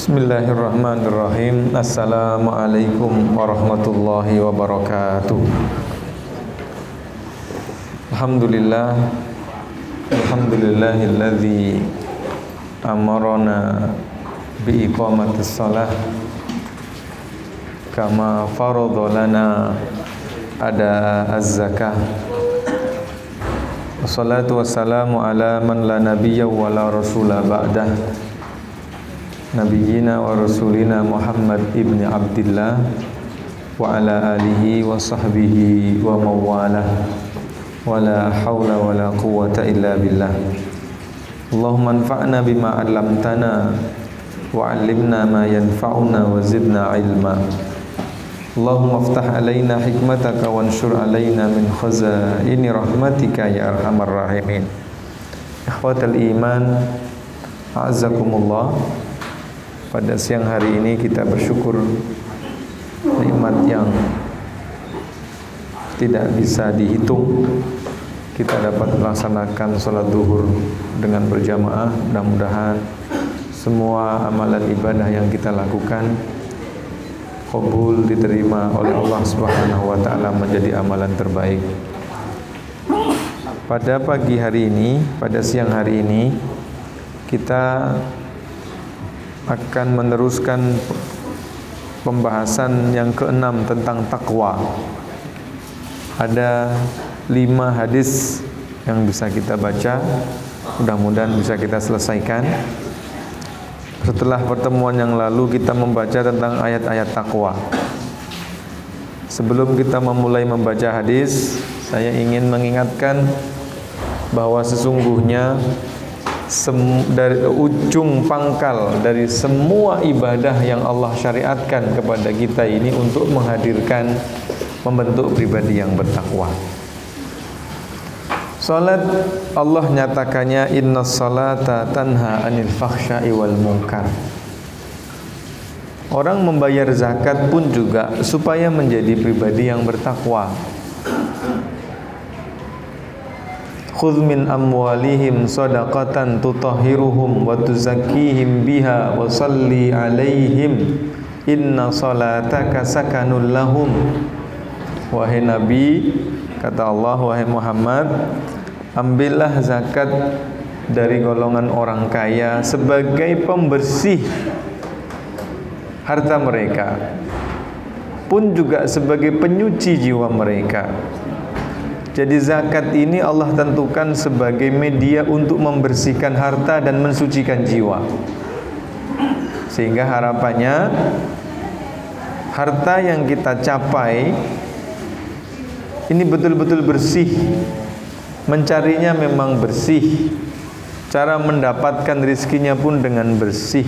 Bismillahirrahmanirrahim. Assalamualaikum warahmatullahi wabarakatuh. Alhamdulillah. Alhamdulillahilladzi Amarana Bi iqamatis salah Kama faradolana Ada az-zakah. Wassalatu wassalamu ala man la nabiyya wa la rasula ba'dah Nabiyyina wa rasulina Muhammad ibni Abdillah wa ala alihi wa sahbihi wa mawalah wa la hawla wa la quwata illa billah Allahumma anfa'na bima 'allamtana wa 'allimna ma yanfa'una wa zidna ilma Allahumma aftah alaina hikmataka wa anshur alaina min khazaini rahmatika pada siang hari ini kita bersyukur nikmat yang tidak bisa dihitung kita dapat melaksanakan sholat duhur dengan berjamaah mudah-mudahan semua amalan ibadah yang kita lakukan kabul diterima oleh Allah Subhanahu wa taala menjadi amalan terbaik. Pada pagi hari ini, pada siang hari ini kita akan meneruskan pembahasan yang keenam tentang takwa. Ada lima hadis yang bisa kita baca, mudah-mudahan bisa kita selesaikan. Setelah pertemuan yang lalu kita membaca tentang ayat-ayat takwa. Sebelum kita memulai membaca hadis, saya ingin mengingatkan bahwa sesungguhnya dari ujung pangkal dari semua ibadah yang Allah syariatkan kepada kita ini untuk menghadirkan membentuk pribadi yang bertakwa. Salat Allah nyatakannya inna salata tanha anil fakhsya'i wal munkar. Orang membayar zakat pun juga supaya menjadi pribadi yang bertakwa. Khudh min amwalihim sadaqatan tutahhiruhum wa tuzakkihim biha wa salli alaihim. Inna salataka sakanul lahum. Wahai Nabi kata Allah wahai Muhammad ambillah zakat dari golongan orang kaya sebagai pembersih harta mereka pun juga sebagai penyuci jiwa mereka jadi zakat ini Allah tentukan sebagai media untuk membersihkan harta dan mensucikan jiwa. Sehingga harapannya harta yang kita capai ini betul-betul bersih. Mencarinya memang bersih. Cara mendapatkan rizkinya pun dengan bersih.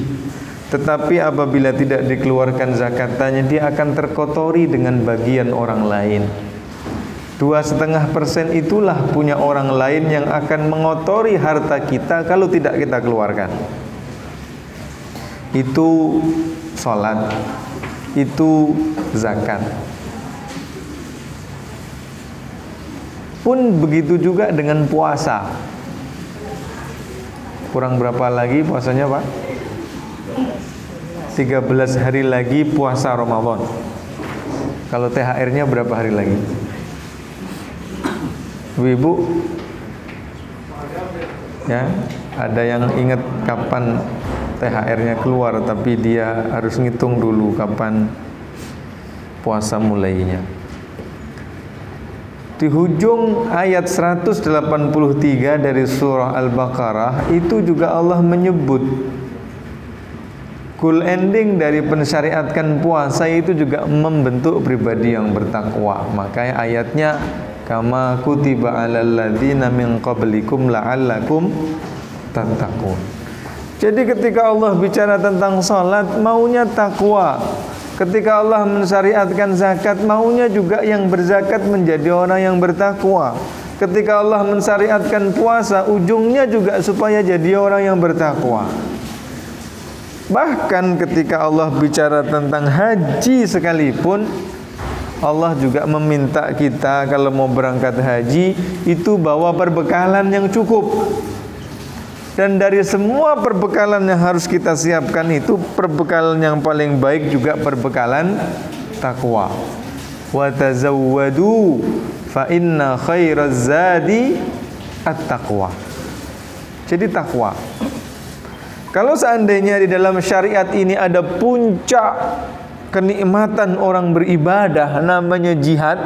Tetapi apabila tidak dikeluarkan zakatnya dia akan terkotori dengan bagian orang lain. Dua setengah persen itulah punya orang lain yang akan mengotori harta kita kalau tidak kita keluarkan. Itu sholat, itu zakat. Pun begitu juga dengan puasa. Kurang berapa lagi puasanya Pak? 13 hari lagi puasa Ramadan. Kalau THR-nya berapa hari lagi? Ibu-ibu ya ada yang ingat kapan THR-nya keluar tapi dia harus ngitung dulu kapan puasa mulainya di hujung ayat 183 dari surah Al-Baqarah itu juga Allah menyebut Cool ending dari pensyariatkan puasa itu juga membentuk pribadi yang bertakwa. Makanya ayatnya kama kutiba alal ladzina min qablikum la'allakum tattaqun. Jadi ketika Allah bicara tentang salat maunya takwa. Ketika Allah mensyariatkan zakat maunya juga yang berzakat menjadi orang yang bertakwa. Ketika Allah mensyariatkan puasa ujungnya juga supaya jadi orang yang bertakwa. Bahkan ketika Allah bicara tentang haji sekalipun Allah juga meminta kita kalau mau berangkat haji itu bawa perbekalan yang cukup. dan dari semua perbekalan yang harus kita siapkan itu perbekalan yang paling baik juga perbekalan takwa. Wa tazawwadu fa inna khairaz zadi at-taqwa. Jadi takwa. Kalau seandainya di dalam syariat ini ada puncak kenikmatan orang beribadah namanya jihad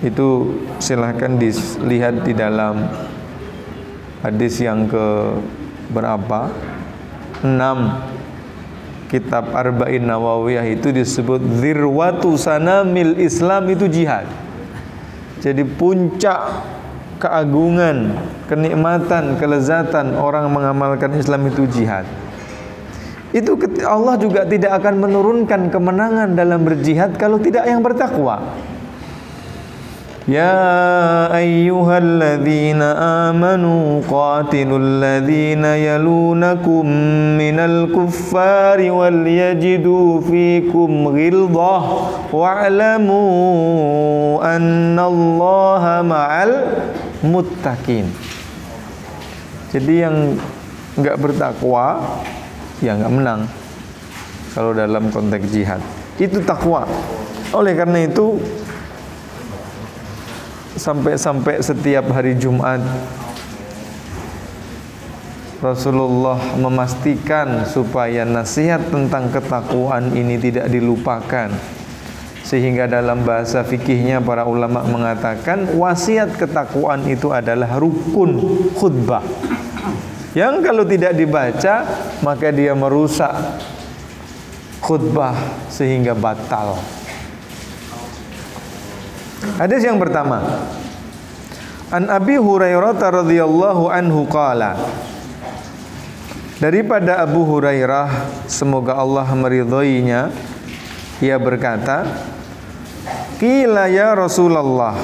itu silahkan dilihat di dalam hadis yang ke berapa? 6 kitab Arba'in Nawawiyah itu disebut zirwatu sanamil Islam itu jihad. Jadi puncak keagungan, kenikmatan, kelezatan orang mengamalkan Islam itu jihad Itu Allah juga tidak akan menurunkan kemenangan dalam berjihad kalau tidak yang bertakwa. يا أيها الذين آمنوا قاتلوا الذين يلونكم من الكفار وليجدوا فيكم غلظة واعلموا أن الله مع المتقين jadi yang nggak bertakwa ya nggak menang. Kalau dalam konteks jihad. Itu takwa. Oleh karena itu sampai-sampai setiap hari Jumat Rasulullah memastikan supaya nasihat tentang ketakwaan ini tidak dilupakan. Sehingga dalam bahasa fikihnya para ulama mengatakan wasiat ketakwaan itu adalah rukun khutbah yang kalau tidak dibaca maka dia merusak khutbah sehingga batal Hadis yang pertama. An Abi Hurairah radhiyallahu anhu qala Daripada Abu Hurairah semoga Allah meridhoinya ia berkata Qila ya Rasulullah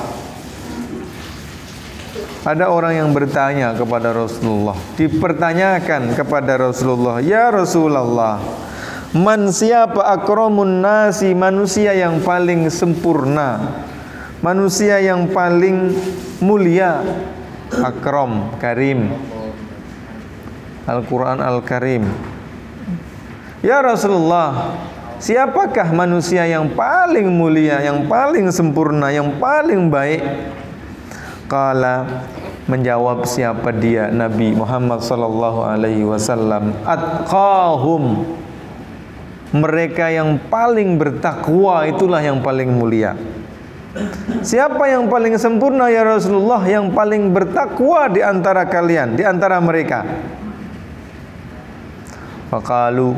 Ada orang yang bertanya kepada Rasulullah Dipertanyakan kepada Rasulullah Ya Rasulullah Man siapa akramun nasi Manusia yang paling sempurna manusia yang paling mulia? Akram karim. Al-Quran Al-Karim. Ya Rasulullah Siapakah manusia yang paling mulia Yang paling sempurna Yang paling baik Kala menjawab siapa dia Nabi Muhammad sallallahu alaihi wasallam atqahum mereka yang paling bertakwa itulah yang paling mulia Siapa yang paling sempurna ya Rasulullah yang paling bertakwa di antara kalian, di antara mereka? Faqalu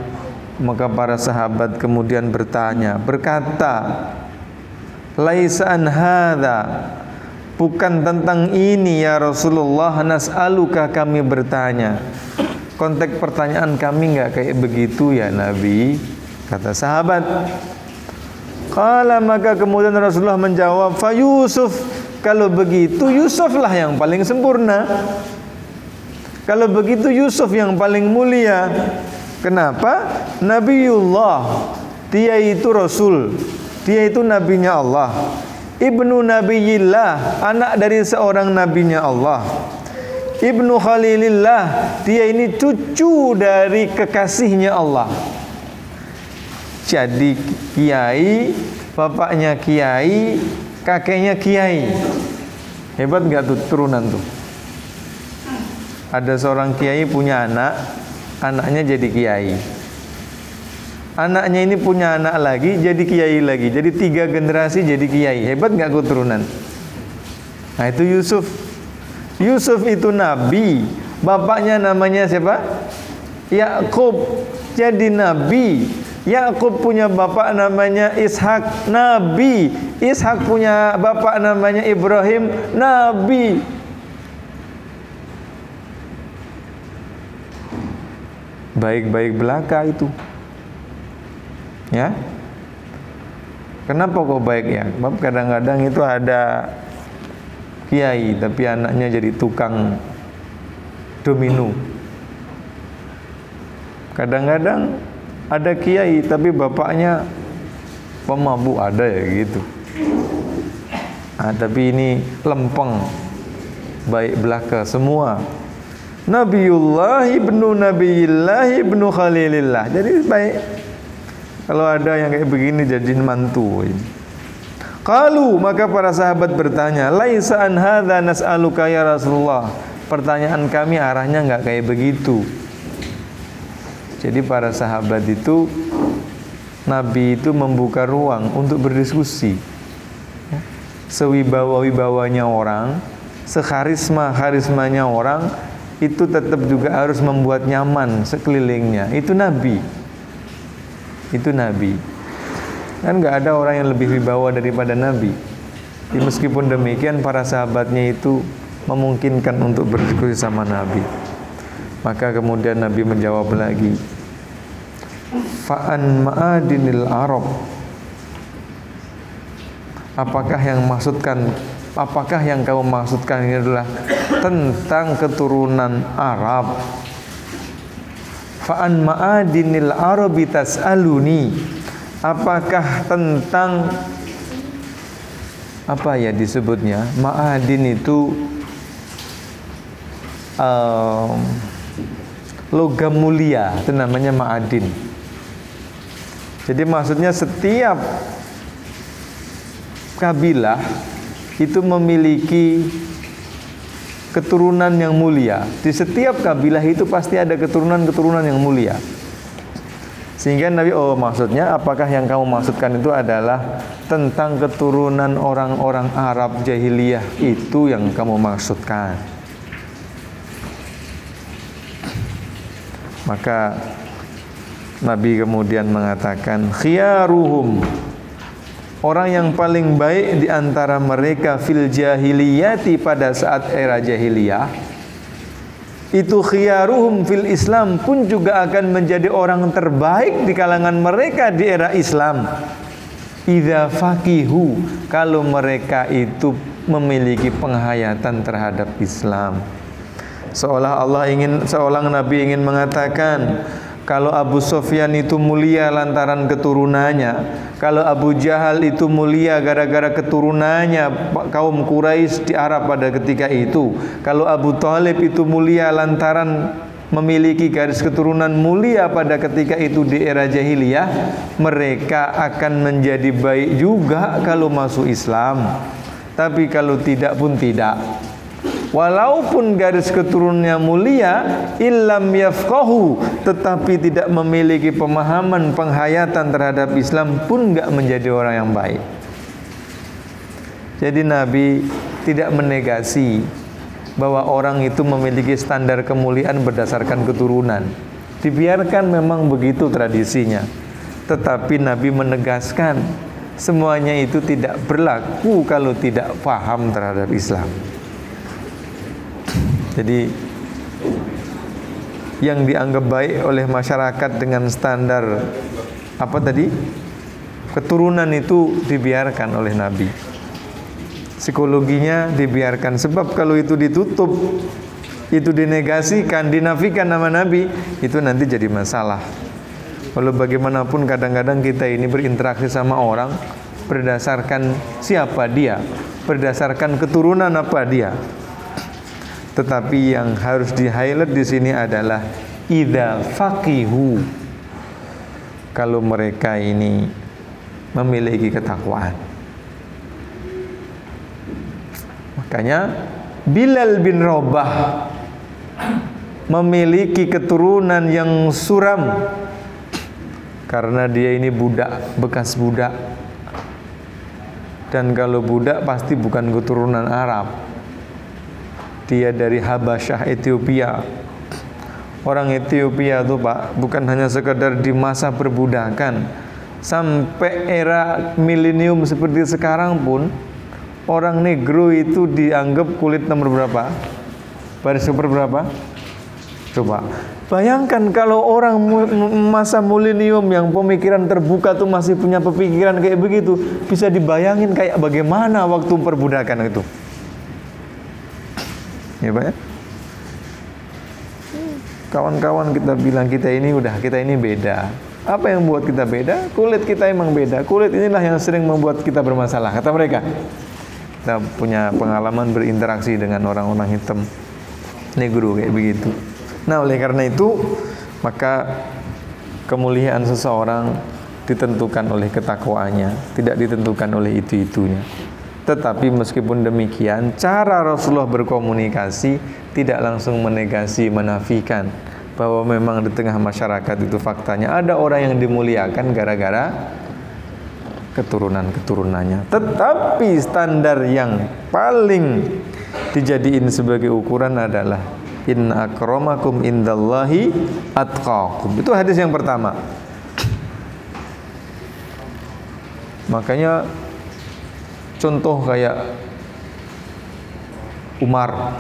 maka para sahabat kemudian bertanya, berkata, "Laisa an hadza" Bukan tentang ini ya Rasulullah nas'aluka kami bertanya. Konteks pertanyaan kami enggak kayak begitu ya Nabi, kata sahabat. Kala maka kemudian Rasulullah menjawab, "Fa Yusuf." Kalau begitu Yusuflah yang paling sempurna. Kalau begitu Yusuf yang paling mulia. Kenapa? Nabiullah. Dia itu rasul. Dia itu nabinya Allah. Ibnu Nabiyillah, anak dari seorang nabinya Allah. Ibnu Khalilillah, dia ini cucu dari kekasihnya Allah jadi kiai, bapaknya kiai, kakeknya kiai. Hebat nggak tuh turunan tuh? Ada seorang kiai punya anak, anaknya jadi kiai. Anaknya ini punya anak lagi, jadi kiai lagi. Jadi tiga generasi jadi kiai. Hebat nggak keturunan? Nah itu Yusuf. Yusuf itu nabi. Bapaknya namanya siapa? Yakub. Jadi nabi. Yakub punya bapak namanya Ishak, nabi. Ishak punya bapak namanya Ibrahim, nabi. Baik-baik belaka itu. Ya. Kenapa kok baik ya? Sebab kadang-kadang itu ada kiai tapi anaknya jadi tukang domino. Kadang-kadang ada kiai tapi bapaknya pemabuk ada ya gitu ah, tapi ini lempeng baik belaka semua Nabiullah ibnu Nabiillah ibnu Khalilillah. Jadi baik kalau ada yang kayak begini jadi mantu. Kalau maka para sahabat bertanya, "Laisa an hadza nas'aluka ya Rasulullah?" Pertanyaan kami arahnya enggak kayak begitu. Jadi para sahabat itu Nabi itu membuka ruang untuk berdiskusi. Sewibawa-wibawanya orang, sekharisma-karismanya orang, itu tetap juga harus membuat nyaman sekelilingnya. Itu Nabi. Itu Nabi. Kan nggak ada orang yang lebih wibawa daripada Nabi. Ya, meskipun demikian para sahabatnya itu memungkinkan untuk berdiskusi sama Nabi. Maka kemudian Nabi menjawab lagi, Fa'an ma'adinil Arab Apakah yang maksudkan Apakah yang kamu maksudkan ini adalah tentang keturunan Arab Fa'an ma'adinil Arabi tas'aluni. Apakah tentang Apa ya disebutnya? Ma'adin itu um, Logam mulia Itu namanya ma'adin. Jadi maksudnya setiap kabilah itu memiliki keturunan yang mulia. Di setiap kabilah itu pasti ada keturunan-keturunan yang mulia. Sehingga Nabi oh maksudnya apakah yang kamu maksudkan itu adalah tentang keturunan orang-orang Arab jahiliyah itu yang kamu maksudkan. Maka Nabi kemudian mengatakan khiyaruhum orang yang paling baik di antara mereka fil jahiliyati pada saat era jahiliyah itu khiyaruhum fil Islam pun juga akan menjadi orang terbaik di kalangan mereka di era Islam. Idza faqihu kalau mereka itu memiliki penghayatan terhadap Islam. Seolah Allah ingin seolah Nabi ingin mengatakan kalau Abu Sofyan itu mulia lantaran keturunannya, kalau Abu Jahal itu mulia gara-gara keturunannya kaum Quraisy di Arab pada ketika itu, kalau Abu Talib itu mulia lantaran memiliki garis keturunan mulia pada ketika itu di era jahiliyah, mereka akan menjadi baik juga kalau masuk Islam. Tapi kalau tidak pun tidak walaupun garis keturunannya mulia illam yafqahu tetapi tidak memiliki pemahaman penghayatan terhadap Islam pun enggak menjadi orang yang baik. Jadi Nabi tidak menegasi bahwa orang itu memiliki standar kemuliaan berdasarkan keturunan. Dibiarkan memang begitu tradisinya. Tetapi Nabi menegaskan semuanya itu tidak berlaku kalau tidak paham terhadap Islam jadi yang dianggap baik oleh masyarakat dengan standar apa tadi? Keturunan itu dibiarkan oleh Nabi. Psikologinya dibiarkan sebab kalau itu ditutup itu dinegasikan, dinafikan nama Nabi, itu nanti jadi masalah. Walau bagaimanapun kadang-kadang kita ini berinteraksi sama orang berdasarkan siapa dia, berdasarkan keturunan apa dia. Tetapi yang harus di highlight di sini adalah ida faqihu. Kalau mereka ini memiliki ketakwaan. Makanya Bilal bin Rabah memiliki keturunan yang suram karena dia ini budak bekas budak dan kalau budak pasti bukan keturunan Arab dia dari Habasyah Ethiopia. Orang Ethiopia itu Pak bukan hanya sekedar di masa perbudakan. Sampai era milenium seperti sekarang pun orang negro itu dianggap kulit nomor berapa? Baris nomor berapa? Coba. Bayangkan kalau orang masa milenium yang pemikiran terbuka tuh masih punya pemikiran kayak begitu bisa dibayangin kayak bagaimana waktu perbudakan itu ya Pak ya? Kawan-kawan kita bilang kita ini udah kita ini beda. Apa yang membuat kita beda? Kulit kita emang beda. Kulit inilah yang sering membuat kita bermasalah kata mereka. Kita punya pengalaman berinteraksi dengan orang-orang hitam. Negro kayak begitu. Nah, oleh karena itu maka kemuliaan seseorang ditentukan oleh ketakwaannya, tidak ditentukan oleh itu-itunya. Tetapi meskipun demikian, cara Rasulullah berkomunikasi tidak langsung menegasi, menafikan bahwa memang di tengah masyarakat itu faktanya ada orang yang dimuliakan gara-gara keturunan-keturunannya. Tetapi standar yang paling dijadiin sebagai ukuran adalah inna akramakum indallahi atqakum. Itu hadis yang pertama. Makanya contoh kayak Umar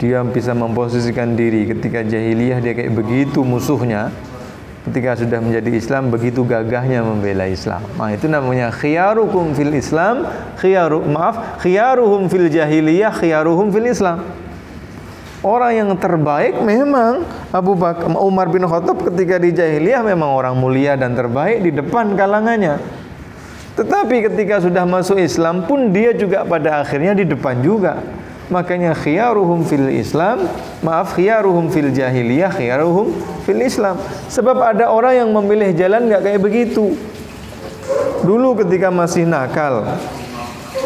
dia bisa memposisikan diri ketika jahiliyah dia kayak begitu musuhnya ketika sudah menjadi Islam begitu gagahnya membela Islam. Nah, itu namanya khiyarukum fil Islam, khiyaru maaf, khiyaruhum fil jahiliyah, khiyaruhum fil Islam. Orang yang terbaik memang Abu Bakar Umar bin Khattab ketika di jahiliyah memang orang mulia dan terbaik di depan kalangannya. Tetapi ketika sudah masuk Islam pun dia juga pada akhirnya di depan juga. Makanya khiyaruhum fil Islam maaf khiyaruhum fil jahiliyah khiyaruhum fil Islam. Sebab ada orang yang memilih jalan nggak kayak begitu. Dulu ketika masih nakal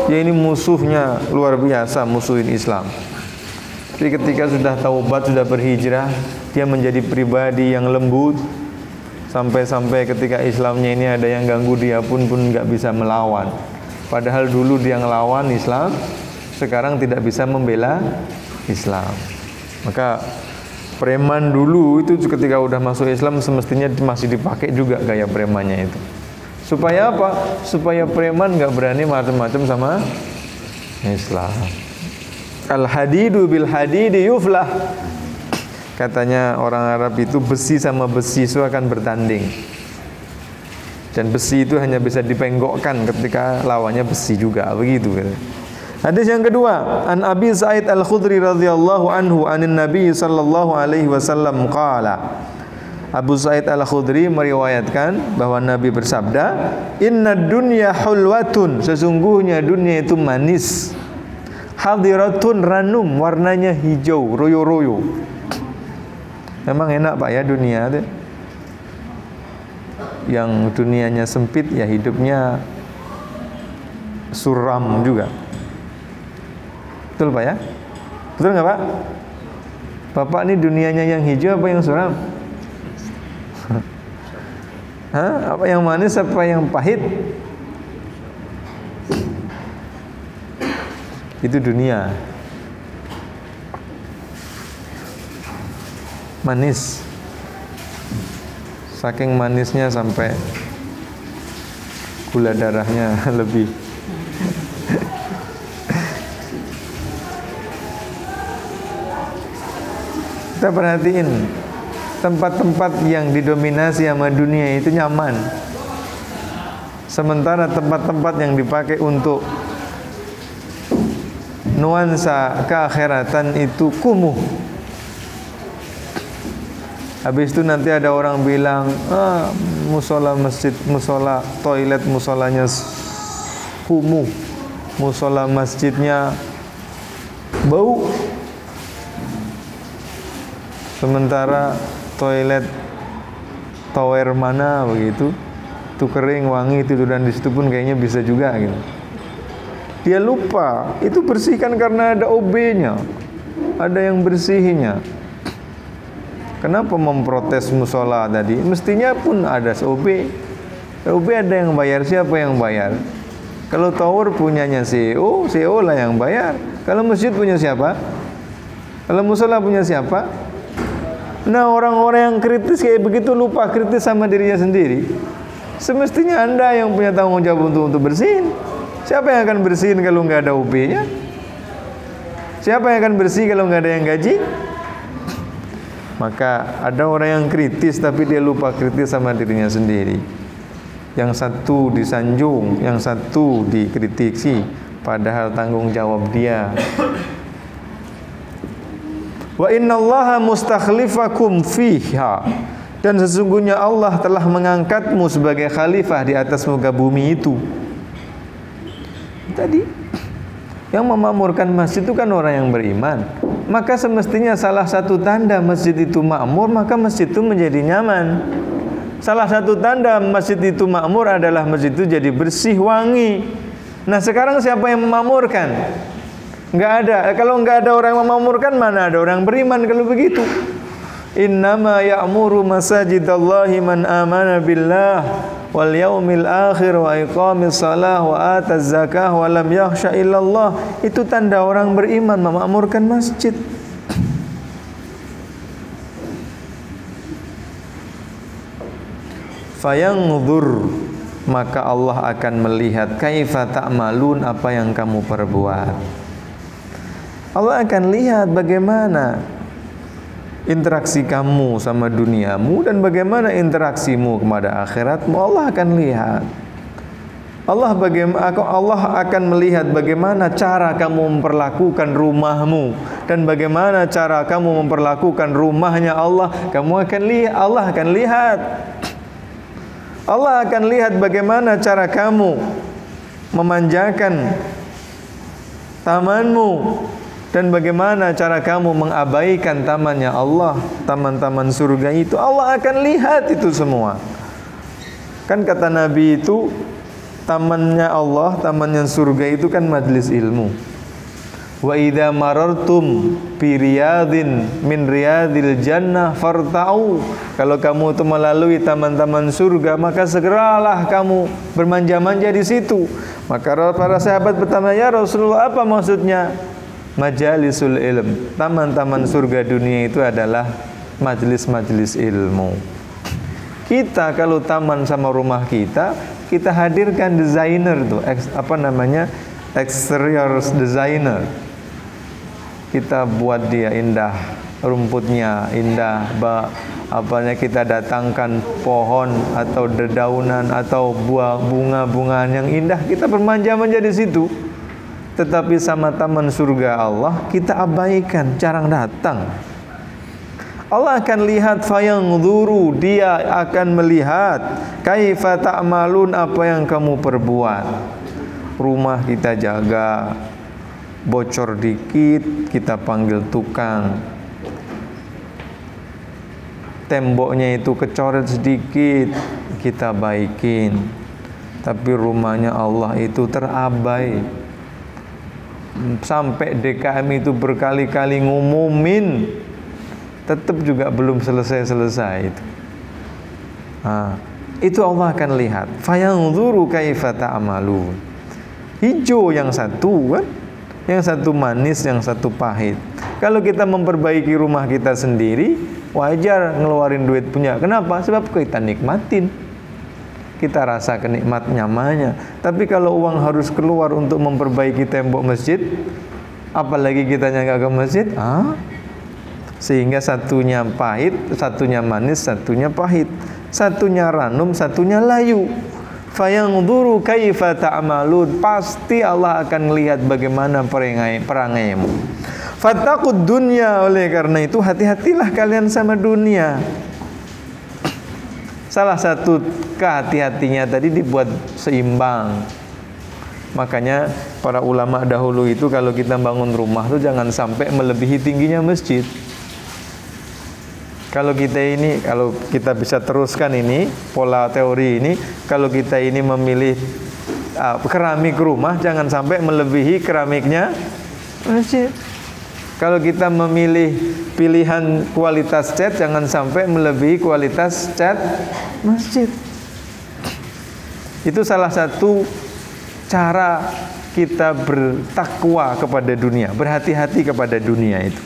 ya ini musuhnya luar biasa musuhin Islam. Tapi ketika sudah taubat sudah berhijrah dia menjadi pribadi yang lembut sampai-sampai ketika Islamnya ini ada yang ganggu dia pun pun nggak bisa melawan padahal dulu dia ngelawan Islam sekarang tidak bisa membela Islam. Maka preman dulu itu ketika udah masuk Islam semestinya masih dipakai juga gaya premannya itu. Supaya apa? Supaya preman nggak berani macam-macam sama Islam. Al hadidu bil hadidi yuflah. Katanya orang Arab itu besi sama besi itu akan bertanding. Dan besi itu hanya bisa dipenggokkan ketika lawannya besi juga begitu. Hadis yang kedua, an Abi Sa'id Al-Khudri radhiyallahu anhu anin Nabi sallallahu alaihi wasallam qala. Abu Sa'id Al-Khudri meriwayatkan bahwa Nabi bersabda, "Inna dunya hulwatun." Sesungguhnya dunia itu manis. Hadiratun ranum, warnanya hijau, royo-royo. Memang enak Pak ya dunia itu. Yang dunianya sempit ya hidupnya suram juga. Betul Pak ya? Betul nggak Pak? Bapak ini dunianya yang hijau apa yang suram? Hah? Apa yang manis apa yang pahit? Itu dunia. Manis. Saking manisnya sampai gula darahnya lebih Kita perhatiin tempat-tempat yang didominasi sama dunia itu nyaman. Sementara tempat-tempat yang dipakai untuk nuansa keakhiratan itu kumuh. Habis itu nanti ada orang bilang, ah, musola masjid, musola toilet, musolanya kumuh, musola masjidnya bau. Sementara toilet tower mana begitu? Itu kering wangi tiduran di situ pun kayaknya bisa juga gitu. Dia lupa. Itu bersihkan karena ada OB-nya ada yang bersihinya kenapa memprotes musola tadi mestinya pun ada OB OB ada yang bayar siapa yang bayar kalau tower punyanya CEO CEO lah yang bayar kalau masjid punya siapa kalau musola punya siapa Nah orang-orang yang kritis kayak begitu lupa kritis sama dirinya sendiri. Semestinya anda yang punya tanggung jawab untuk untuk bersihin. Siapa yang akan bersihin kalau nggak ada UB-nya? Siapa yang akan bersih kalau nggak ada yang gaji? Maka ada orang yang kritis tapi dia lupa kritis sama dirinya sendiri. Yang satu disanjung, yang satu dikritisi, padahal tanggung jawab dia Wa innallaha mustakhlifakum fiha. Dan sesungguhnya Allah telah mengangkatmu sebagai khalifah di atas muka bumi itu. Tadi Yang memakmurkan masjid itu kan orang yang beriman. Maka semestinya salah satu tanda masjid itu makmur, maka masjid itu menjadi nyaman. Salah satu tanda masjid itu makmur adalah masjid itu jadi bersih, wangi. Nah sekarang siapa yang memakmurkan? Enggak ada. Kalau enggak ada orang yang memakmurkan, mana ada orang beriman kalau begitu? Innama ya'muru masajidallahi man amana billah wal yaumil akhir wa iqamis salah wa ataz zakah wa lam yakhsha illallah. Itu tanda orang beriman memakmurkan masjid. Fayanghur maka Allah akan melihat kaifa ta'malun apa yang kamu perbuat. Allah akan lihat bagaimana interaksi kamu sama duniamu dan bagaimana interaksimu kepada akhiratmu Allah akan lihat. Allah bagaimana Allah akan melihat bagaimana cara kamu memperlakukan rumahmu dan bagaimana cara kamu memperlakukan rumahnya Allah. Kamu akan lihat Allah akan lihat. Allah akan lihat bagaimana cara kamu memanjakan tamanmu dan bagaimana cara kamu mengabaikan tamannya Allah, taman-taman surga itu, Allah akan lihat itu semua. Kan kata Nabi itu, tamannya Allah, tamannya surga itu kan majlis ilmu. Wa idza marartum bi riyadin min riyadil jannah farta'u. Kalau kamu itu melalui taman-taman surga, maka segeralah kamu bermanja-manja di situ. Maka para sahabat bertanya, "Ya Rasulullah, apa maksudnya?" Majalisul ilm. Taman-taman surga dunia itu adalah majelis-majelis ilmu. Kita kalau taman sama rumah kita kita hadirkan desainer tuh apa namanya exterior designer. Kita buat dia indah rumputnya indah ba, apanya kita datangkan pohon atau dedaunan atau buah bunga-bungaan yang indah kita bermanja-manja di situ tetapi sama taman surga Allah kita abaikan, jarang datang. Allah akan lihat duru dia akan melihat kaifa ta'malun apa yang kamu perbuat. Rumah kita jaga, bocor dikit kita panggil tukang. Temboknya itu kecoret sedikit kita baikin. Tapi rumahnya Allah itu terabai sampai DKM itu berkali-kali ngumumin tetap juga belum selesai-selesai itu. Nah, itu Allah akan lihat. Fayanzuru kaifa ta'malun. Hijau yang satu kan, yang satu manis, yang satu pahit. Kalau kita memperbaiki rumah kita sendiri, wajar ngeluarin duit punya. Kenapa? Sebab kita nikmatin kita rasa kenikmat nyamannya. Tapi kalau uang harus keluar untuk memperbaiki tembok masjid, apalagi kita nggak ke masjid, ah? Sehingga satunya pahit, satunya manis, satunya pahit. Satunya ranum, satunya layu. Fayangduru kaifa ta'malun. Pasti Allah akan melihat bagaimana perangai perangaimu. Fatakut dunia oleh karena itu hati-hatilah kalian sama dunia. Salah satu kehati-hatinya tadi dibuat seimbang. Makanya para ulama dahulu itu kalau kita bangun rumah tuh jangan sampai melebihi tingginya masjid. Kalau kita ini, kalau kita bisa teruskan ini pola teori ini, kalau kita ini memilih uh, keramik rumah jangan sampai melebihi keramiknya masjid. Kalau kita memilih pilihan kualitas cat jangan sampai melebihi kualitas cat masjid. Itu salah satu cara kita bertakwa kepada dunia, berhati-hati kepada dunia itu.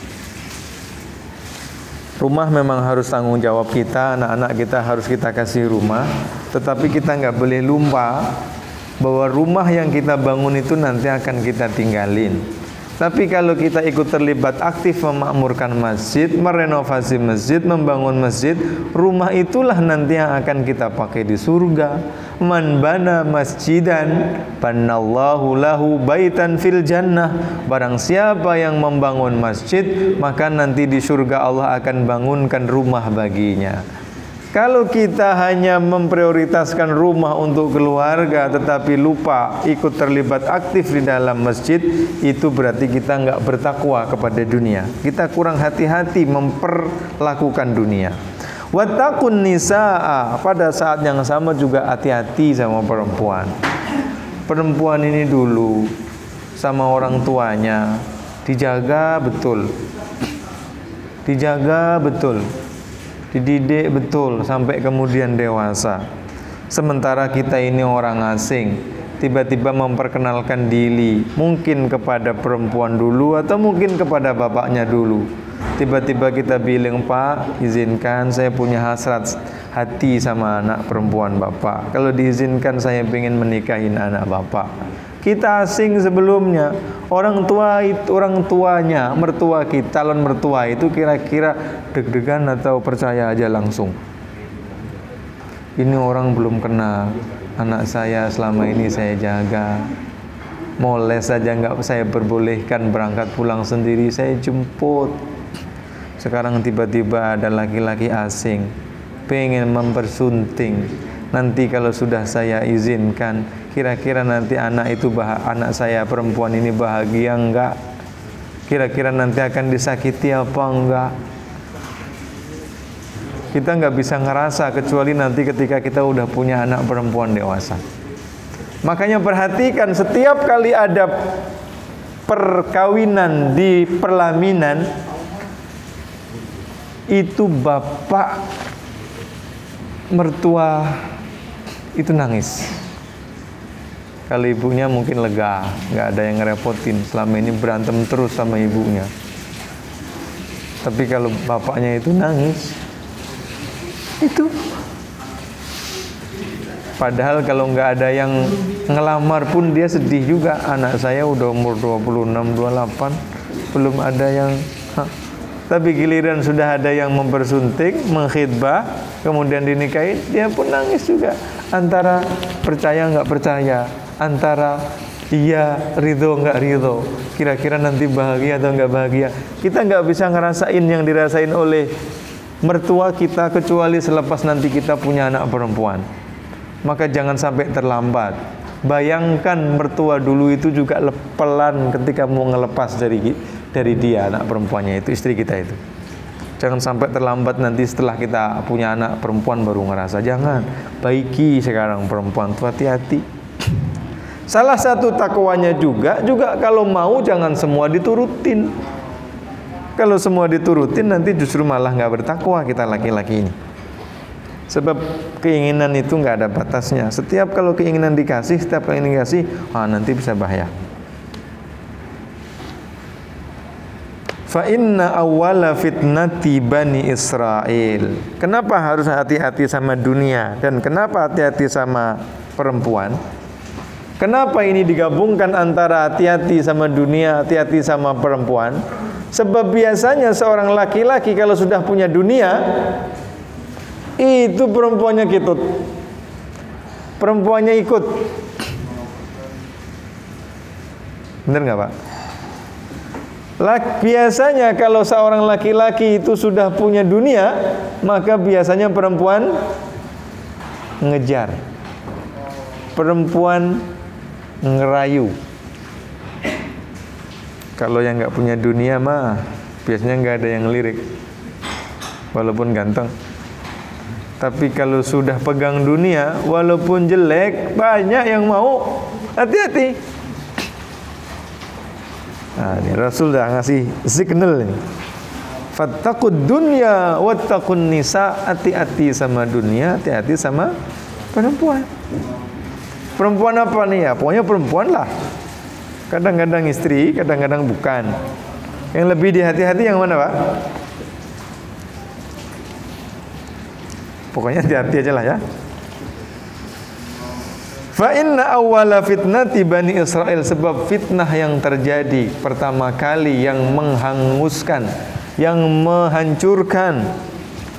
Rumah memang harus tanggung jawab kita, anak-anak kita harus kita kasih rumah, tetapi kita nggak boleh lupa bahwa rumah yang kita bangun itu nanti akan kita tinggalin. Tapi kalau kita ikut terlibat aktif memakmurkan masjid, merenovasi masjid, membangun masjid, rumah itulah nanti yang akan kita pakai di surga. Man bana masjidan, banallahu lahu baitan fil jannah. Barang siapa yang membangun masjid, maka nanti di surga Allah akan bangunkan rumah baginya. Kalau kita hanya memprioritaskan rumah untuk keluarga tetapi lupa ikut terlibat aktif di dalam masjid, itu berarti kita nggak bertakwa kepada dunia. Kita kurang hati-hati memperlakukan dunia. Watakun nisa'a pada saat yang sama juga hati-hati sama perempuan. Perempuan ini dulu sama orang tuanya dijaga betul. Dijaga betul dididik betul sampai kemudian dewasa. Sementara kita ini orang asing, tiba-tiba memperkenalkan diri, mungkin kepada perempuan dulu atau mungkin kepada bapaknya dulu. Tiba-tiba kita bilang, "Pak, izinkan saya punya hasrat hati sama anak perempuan Bapak. Kalau diizinkan saya ingin menikahin anak Bapak." Kita asing sebelumnya. Orang tua itu orang tuanya, mertua kita, calon mertua itu kira-kira deg-degan atau percaya aja langsung. Ini orang belum kenal. Anak saya selama ini saya jaga. Mau les saja nggak saya perbolehkan berangkat pulang sendiri, saya jemput. Sekarang tiba-tiba ada laki-laki asing pengen mempersunting. Nanti kalau sudah saya izinkan, kira-kira nanti anak itu bah anak saya perempuan ini bahagia enggak? Kira-kira nanti akan disakiti apa enggak? Kita nggak bisa ngerasa kecuali nanti ketika kita udah punya anak perempuan dewasa. Makanya perhatikan setiap kali ada perkawinan di perlaminan itu bapak mertua itu nangis kalau ibunya mungkin lega, nggak ada yang ngerepotin. Selama ini berantem terus sama ibunya. Tapi kalau bapaknya itu nangis, itu Padahal kalau nggak ada yang ngelamar pun dia sedih juga. Anak saya udah umur 26, 28, belum ada yang ha. Tapi giliran sudah ada yang mempersunting, mengkhidbah, kemudian dinikahi, dia pun nangis juga. Antara percaya nggak percaya, antara iya ridho nggak ridho. Kira-kira nanti bahagia atau nggak bahagia. Kita nggak bisa ngerasain yang dirasain oleh mertua kita kecuali selepas nanti kita punya anak perempuan. Maka jangan sampai terlambat. Bayangkan mertua dulu itu juga pelan ketika mau ngelepas dari dari dia anak perempuannya itu istri kita itu. Jangan sampai terlambat nanti setelah kita punya anak perempuan baru ngerasa jangan baiki sekarang perempuan tuh hati-hati Salah satu takwanya juga, juga kalau mau jangan semua diturutin. Kalau semua diturutin nanti justru malah nggak bertakwa kita laki-laki ini. Sebab keinginan itu nggak ada batasnya. Setiap kalau keinginan dikasih, setiap kali dikasih, ah nanti bisa bahaya. Fa inna awwala fitnati bani Israel. Kenapa harus hati-hati sama dunia dan kenapa hati-hati sama perempuan? Kenapa ini digabungkan antara hati-hati sama dunia, hati-hati sama perempuan? Sebab biasanya seorang laki-laki kalau sudah punya dunia, itu perempuannya kitut. Perempuannya ikut. Benar nggak Pak? biasanya kalau seorang laki-laki itu sudah punya dunia, maka biasanya perempuan ngejar. Perempuan ngerayu. Kalau yang nggak punya dunia mah biasanya nggak ada yang lirik, walaupun ganteng. Tapi kalau sudah pegang dunia, walaupun jelek, banyak yang mau. Hati-hati. Nah, ini Rasul dah ngasih signal ini. Fattakud dunya wattaqun nisa. Hati-hati sama dunia, hati-hati sama perempuan. Perempuan apa nih ya? Pokoknya perempuan lah. Kadang-kadang istri, kadang-kadang bukan. Yang lebih dihati-hati yang mana pak? Pokoknya hati-hati aja lah ya. Fa inna awwala fitnati Bani Israel sebab fitnah yang terjadi pertama kali yang menghanguskan, yang menghancurkan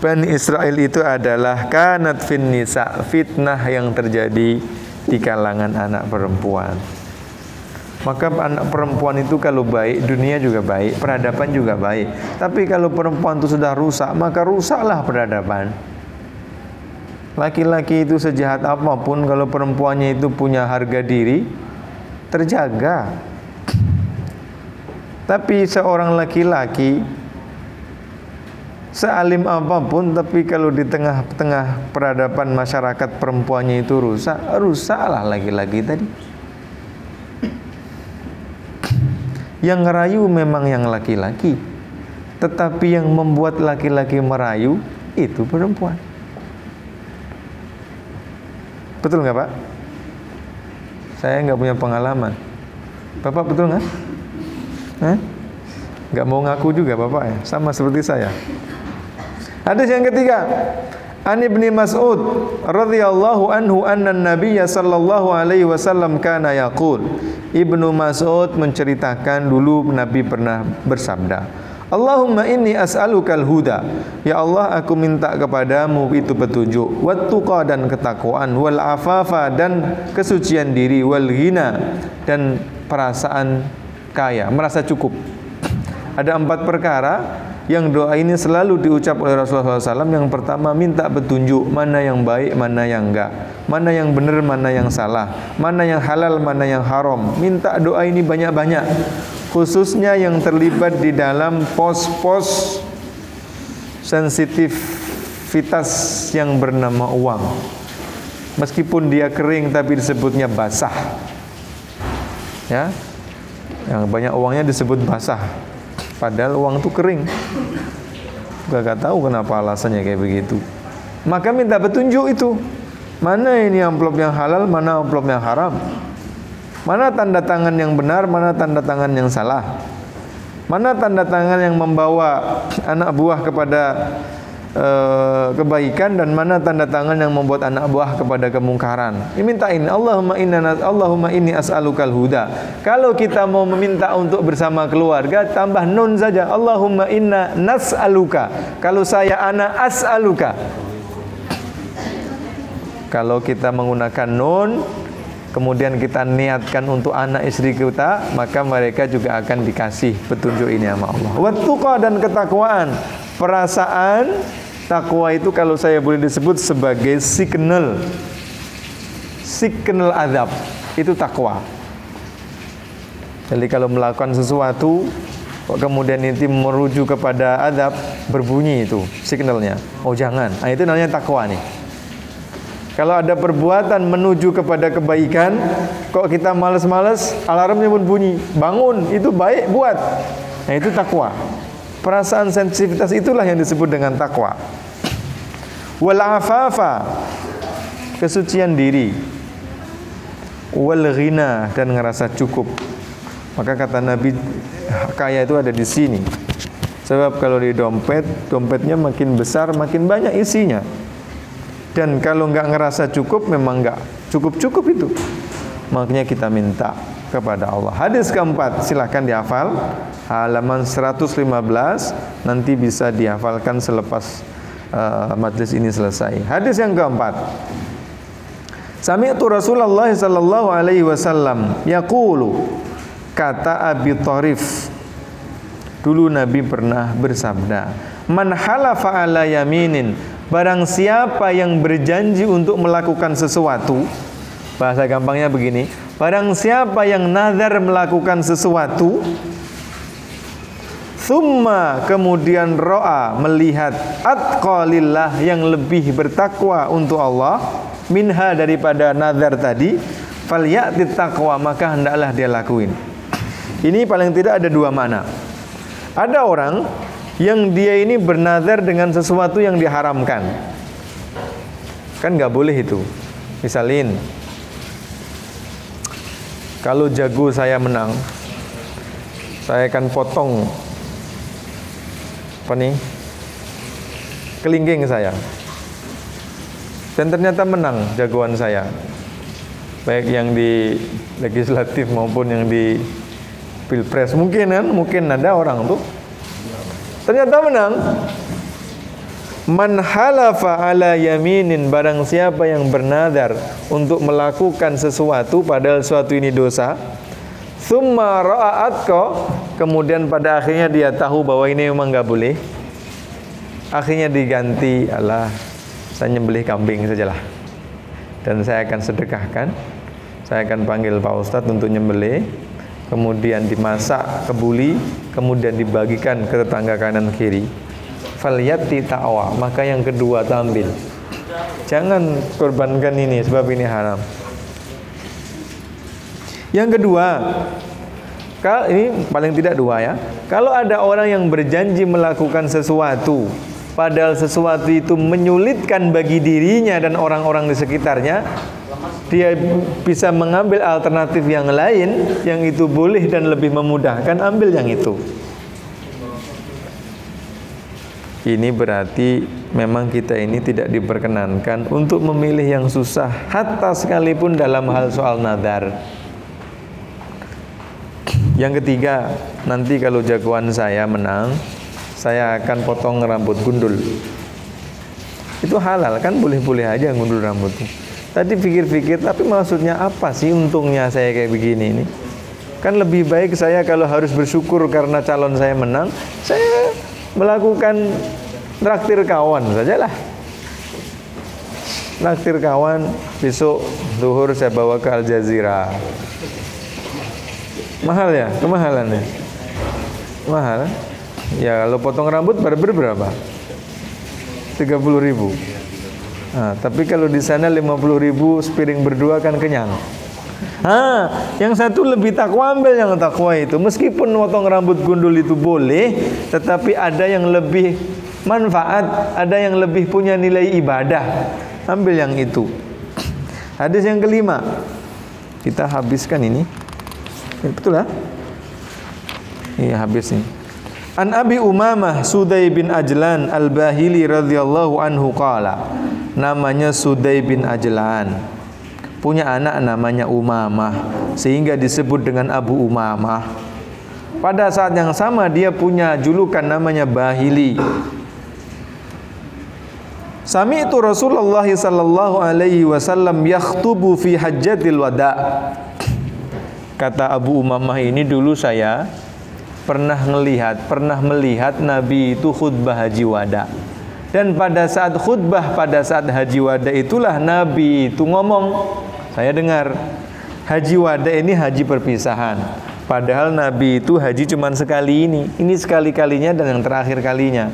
Bani Israel itu adalah kanat fin fitnah yang terjadi di kalangan anak perempuan. Maka anak perempuan itu kalau baik, dunia juga baik, peradaban juga baik. Tapi kalau perempuan itu sudah rusak, maka rusaklah peradaban. laki-laki itu sejahat apa pun kalau perempuannya itu punya harga diri terjaga tapi seorang laki-laki sealim apa pun tapi kalau di tengah-tengah peradaban masyarakat perempuannya itu rusak rusaklah laki-laki tadi. Yang ngerayu memang yang laki-laki tetapi yang membuat laki-laki merayu itu perempuan. Betul nggak pak? Saya nggak punya pengalaman. Bapak betul nggak? Nggak mau ngaku juga bapak ya? Sama seperti saya Hadis yang ketiga, An Ibni Mas'ud radhiyallahu anhu anna Nabiy sallallahu alaihi wasallam kana yaqul. Ibnu Mas'ud menceritakan dulu Nabi pernah bersabda, Allahumma inni as'alukal huda. Ya Allah, aku minta kepadamu itu petunjuk, wat tuqa dan ketakwaan, wal afafa dan kesucian diri, wal ghina dan perasaan kaya, merasa cukup. Ada empat perkara yang doa ini selalu diucap oleh Rasulullah SAW yang pertama minta petunjuk mana yang baik mana yang enggak. Mana yang benar mana yang salah. Mana yang halal mana yang haram. Minta doa ini banyak-banyak. Khususnya yang terlibat di dalam pos-pos sensitivitas yang bernama uang. Meskipun dia kering tapi disebutnya basah. Ya? Yang banyak uangnya disebut basah Padahal uang itu kering. Gak, tahu kenapa alasannya kayak begitu. Maka minta petunjuk itu. Mana ini amplop yang halal, mana amplop yang haram. Mana tanda tangan yang benar, mana tanda tangan yang salah. Mana tanda tangan yang membawa anak buah kepada uh, kebaikan dan mana tanda tangan yang membuat anak buah kepada kemungkaran. Dimintain Allahumma inna Allahumma inni as'alukal huda. Kalau kita mau meminta untuk bersama keluarga tambah nun saja. Allahumma inna nas'aluka. Kalau saya ana as'aluka. Kalau kita menggunakan nun kemudian kita niatkan untuk anak istri kita, maka mereka juga akan dikasih petunjuk ini sama Allah. Wattuqa dan ketakwaan perasaan takwa itu kalau saya boleh disebut sebagai signal. Signal azab itu takwa. Jadi kalau melakukan sesuatu kemudian nanti merujuk kepada adab berbunyi itu signalnya. Oh jangan. Nah, itu namanya takwa nih. Kalau ada perbuatan menuju kepada kebaikan kok kita males-males alarmnya pun bunyi. Bangun itu baik buat. Nah itu takwa Perasaan sensitivitas itulah yang disebut dengan takwa. Wal afafa kesucian diri. Wal ghina dan ngerasa cukup. Maka kata Nabi kaya itu ada di sini. Sebab kalau di dompet, dompetnya makin besar, makin banyak isinya. Dan kalau nggak ngerasa cukup, memang nggak cukup-cukup itu. Makanya kita minta kepada Allah. Hadis keempat, silahkan dihafal halaman 115 nanti bisa dihafalkan selepas uh, majlis ini selesai. Hadis yang keempat. Sami'tu Rasulullah sallallahu alaihi wasallam yaqulu kata Abi Tharif Dulu Nabi pernah bersabda, "Man halafa ala yaminin, barang siapa yang berjanji untuk melakukan sesuatu, bahasa gampangnya begini, barang siapa yang nazar melakukan sesuatu, Thumma kemudian ro'a melihat atqalillah yang lebih bertakwa untuk Allah minha daripada nazar tadi falyati taqwa maka hendaklah dia lakuin. Ini paling tidak ada dua mana. Ada orang yang dia ini bernazar dengan sesuatu yang diharamkan. Kan nggak boleh itu. Misalin kalau jago saya menang, saya akan potong apa nih kelingking saya. Dan ternyata menang jagoan saya. Baik yang di legislatif maupun yang di pilpres. Mungkin kan? Mungkin ada orang tuh ternyata menang Man halafa ala yaminin barang siapa yang bernadar untuk melakukan sesuatu padahal sesuatu ini dosa Thumma ra'atko kemudian pada akhirnya dia tahu bahwa ini memang nggak boleh. Akhirnya diganti Allah saya nyembelih kambing sajalah dan saya akan sedekahkan saya akan panggil Pak Ustadz untuk nyembelih kemudian dimasak kebuli kemudian dibagikan ke tetangga kanan kiri falyati ta'wa maka yang kedua tampil. Jangan korbankan ini sebab ini haram. Yang kedua kalau ini paling tidak dua ya. Kalau ada orang yang berjanji melakukan sesuatu padahal sesuatu itu menyulitkan bagi dirinya dan orang-orang di sekitarnya dia bisa mengambil alternatif yang lain yang itu boleh dan lebih memudahkan ambil yang itu ini berarti memang kita ini tidak diperkenankan untuk memilih yang susah hatta sekalipun dalam hal soal nadar. Yang ketiga nanti kalau jagoan saya menang saya akan potong rambut gundul. Itu halal kan boleh-boleh aja gundul rambutnya Tadi pikir-pikir, tapi maksudnya apa sih untungnya saya kayak begini ini? Kan lebih baik saya kalau harus bersyukur karena calon saya menang, saya melakukan traktir kawan sajalah. Traktir kawan, besok duhur saya bawa ke Al Jazeera. Mahal ya, kemahalannya. Mahal. Ya kalau potong rambut barber berapa? 30 ribu. Nah, tapi kalau di sana 50 ribu spiring berdua kan kenyang. Ah, yang satu lebih takwa ambil yang takwa itu. Meskipun potong rambut gundul itu boleh, tetapi ada yang lebih manfaat, ada yang lebih punya nilai ibadah. Ambil yang itu. Hadis yang kelima. Kita habiskan ini. Ya, betul lah. Iya habis nih. An Abi Umamah Sudai bin Ajlan Al-Bahili radhiyallahu anhu qala namanya Sudai bin Ajlan punya anak namanya Umamah sehingga disebut dengan Abu Umamah pada saat yang sama dia punya julukan namanya Bahili Sami itu Rasulullah sallallahu alaihi wasallam yakhtubu fi hajjatil wada. Kata Abu Umamah ini dulu saya pernah melihat, pernah melihat Nabi itu khutbah haji wada. Dan pada saat khutbah pada saat haji wada itulah Nabi itu ngomong, saya dengar haji wada ini haji perpisahan. Padahal Nabi itu haji cuma sekali ini. Ini sekali-kalinya dan yang terakhir kalinya.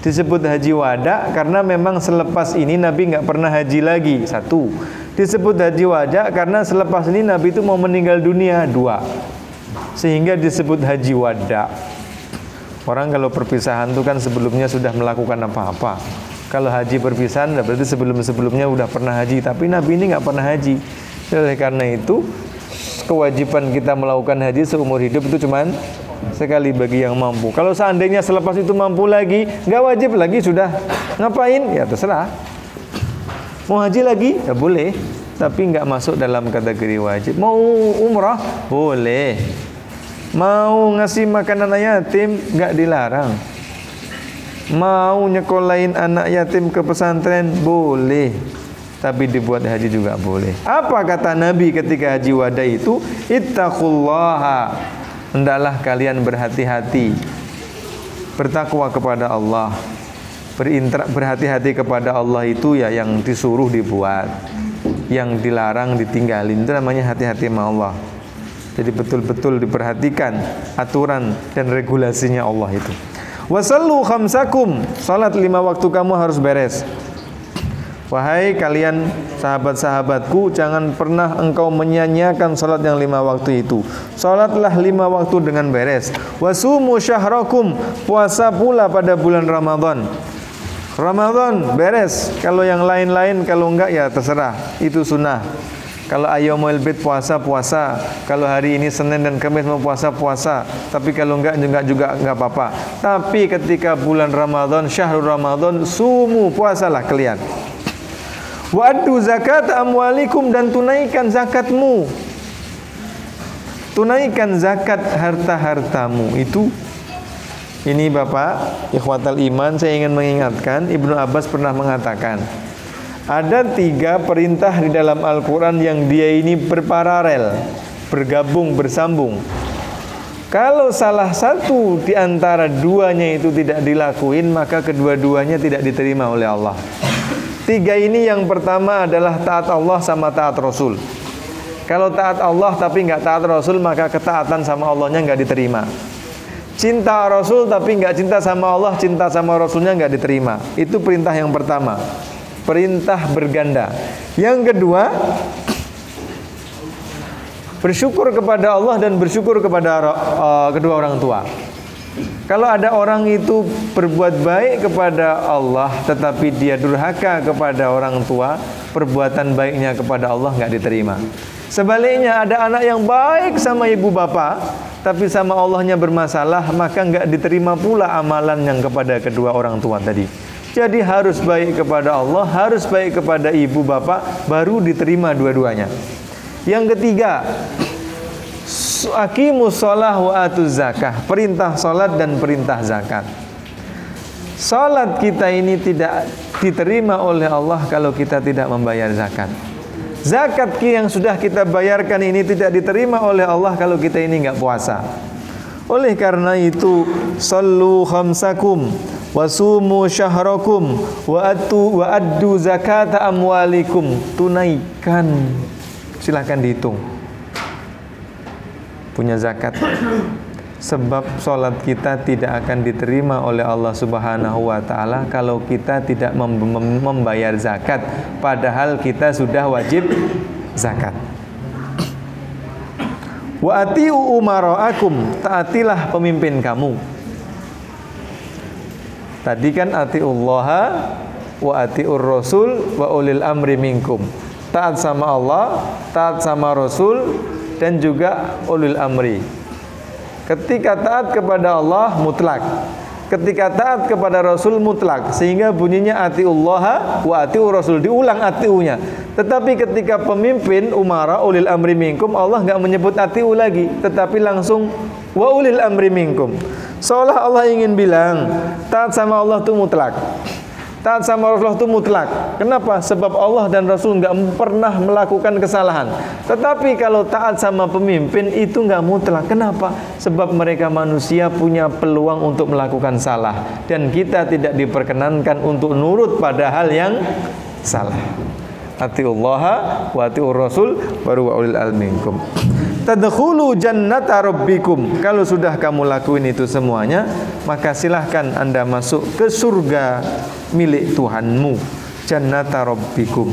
Disebut haji wada karena memang selepas ini Nabi nggak pernah haji lagi. Satu. Disebut haji wada karena selepas ini Nabi itu mau meninggal dunia. Dua. Sehingga disebut haji wada. Orang kalau perpisahan itu kan sebelumnya sudah melakukan apa-apa. Kalau haji perpisahan berarti sebelum-sebelumnya sudah pernah haji, tapi Nabi ini nggak pernah haji. Oleh karena itu kewajiban kita melakukan haji seumur hidup itu cuman sekali bagi yang mampu. Kalau seandainya selepas itu mampu lagi, nggak wajib lagi sudah ngapain? Ya terserah. Mau haji lagi? Ya boleh, tapi nggak masuk dalam kategori wajib. Mau umrah? Boleh. Mau ngasih makanan yatim nggak dilarang. Mau nyekolahin anak yatim ke pesantren boleh. Tapi dibuat haji juga boleh. Apa kata Nabi ketika haji wada itu? Ittaqullaha. Hendaklah kalian berhati-hati. Bertakwa kepada Allah. Berhati-hati kepada Allah itu ya yang disuruh dibuat. Yang dilarang ditinggalin. Itu namanya hati-hati sama Allah. Jadi betul-betul diperhatikan aturan dan regulasinya Allah itu. Wasallu khamsakum. Salat lima waktu kamu harus beres. Wahai kalian sahabat-sahabatku, jangan pernah engkau menyanyiakan salat yang lima waktu itu. Salatlah lima waktu dengan beres. Wasumu syahrakum. Puasa pula pada bulan Ramadan. Ramadan beres. Kalau yang lain-lain kalau enggak ya terserah. Itu sunnah. Kalau ayyamul bid puasa puasa. Kalau hari ini Senin dan Kamis mau puasa puasa. Tapi kalau enggak juga juga enggak apa-apa. Tapi ketika bulan Ramadan, syahrul Ramadan, sumu puasalah kalian. Wa'addu zakat amwalikum dan tunaikan zakatmu. Tunaikan zakat harta-hartamu. Itu ini Bapak, ikhwatal iman, saya ingin mengingatkan Ibnu Abbas pernah mengatakan, ada tiga perintah di dalam Al-Quran yang dia ini berparalel, bergabung, bersambung. Kalau salah satu di antara duanya itu tidak dilakuin, maka kedua-duanya tidak diterima oleh Allah. Tiga ini yang pertama adalah taat Allah sama taat Rasul. Kalau taat Allah tapi nggak taat Rasul maka ketaatan sama Allahnya nggak diterima. Cinta Rasul tapi nggak cinta sama Allah, cinta sama Rasulnya nggak diterima. Itu perintah yang pertama. Perintah berganda. Yang kedua, bersyukur kepada Allah dan bersyukur kepada uh, kedua orang tua. Kalau ada orang itu berbuat baik kepada Allah tetapi dia durhaka kepada orang tua, perbuatan baiknya kepada Allah nggak diterima. Sebaliknya ada anak yang baik sama ibu bapak tapi sama Allahnya bermasalah maka nggak diterima pula amalan yang kepada kedua orang tua tadi. Jadi harus baik kepada Allah, harus baik kepada ibu bapak baru diterima dua-duanya. Yang ketiga, aqimus shalah wa atuz zakah. Perintah salat dan perintah zakat. Salat kita ini tidak diterima oleh Allah kalau kita tidak membayar zakat. Zakat yang sudah kita bayarkan ini tidak diterima oleh Allah kalau kita ini nggak puasa. Oleh karena itu, sallu khamsakum wasumu syahrakum wa atu wa addu zakata amwalikum. Tunaikan silahkan dihitung punya zakat sebab sholat kita tidak akan diterima oleh Allah Subhanahu wa taala kalau kita tidak membayar zakat padahal kita sudah wajib zakat. Wa atiu umaraakum, taatilah pemimpin kamu. Tadi kan atiullaha wa atiur rasul wa ulil amri minkum taat sama Allah, taat sama Rasul dan juga ulul amri. Ketika taat kepada Allah mutlak. Ketika taat kepada Rasul mutlak sehingga bunyinya atiullah wa atiu Rasul diulang atiunya. Tetapi ketika pemimpin umara ulil amri minkum Allah nggak menyebut atiu lagi tetapi langsung wa ulil amri minkum. Seolah Allah ingin bilang taat sama Allah itu mutlak. Taat sama Rasulullah itu mutlak. Kenapa? Sebab Allah dan Rasul nggak pernah melakukan kesalahan. Tetapi kalau taat sama pemimpin itu nggak mutlak. Kenapa? Sebab mereka manusia punya peluang untuk melakukan salah dan kita tidak diperkenankan untuk nurut pada hal yang salah. Atiullah wa atiur Rasul baru wa ulil alminkum tadkhulu jannata rabbikum. Kalau sudah kamu lakuin itu semuanya, maka silahkan Anda masuk ke surga milik Tuhanmu. Jannata rabbikum.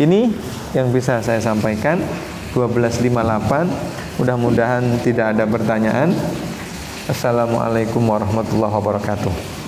Ini yang bisa saya sampaikan 1258. Mudah-mudahan tidak ada pertanyaan. Assalamualaikum warahmatullahi wabarakatuh.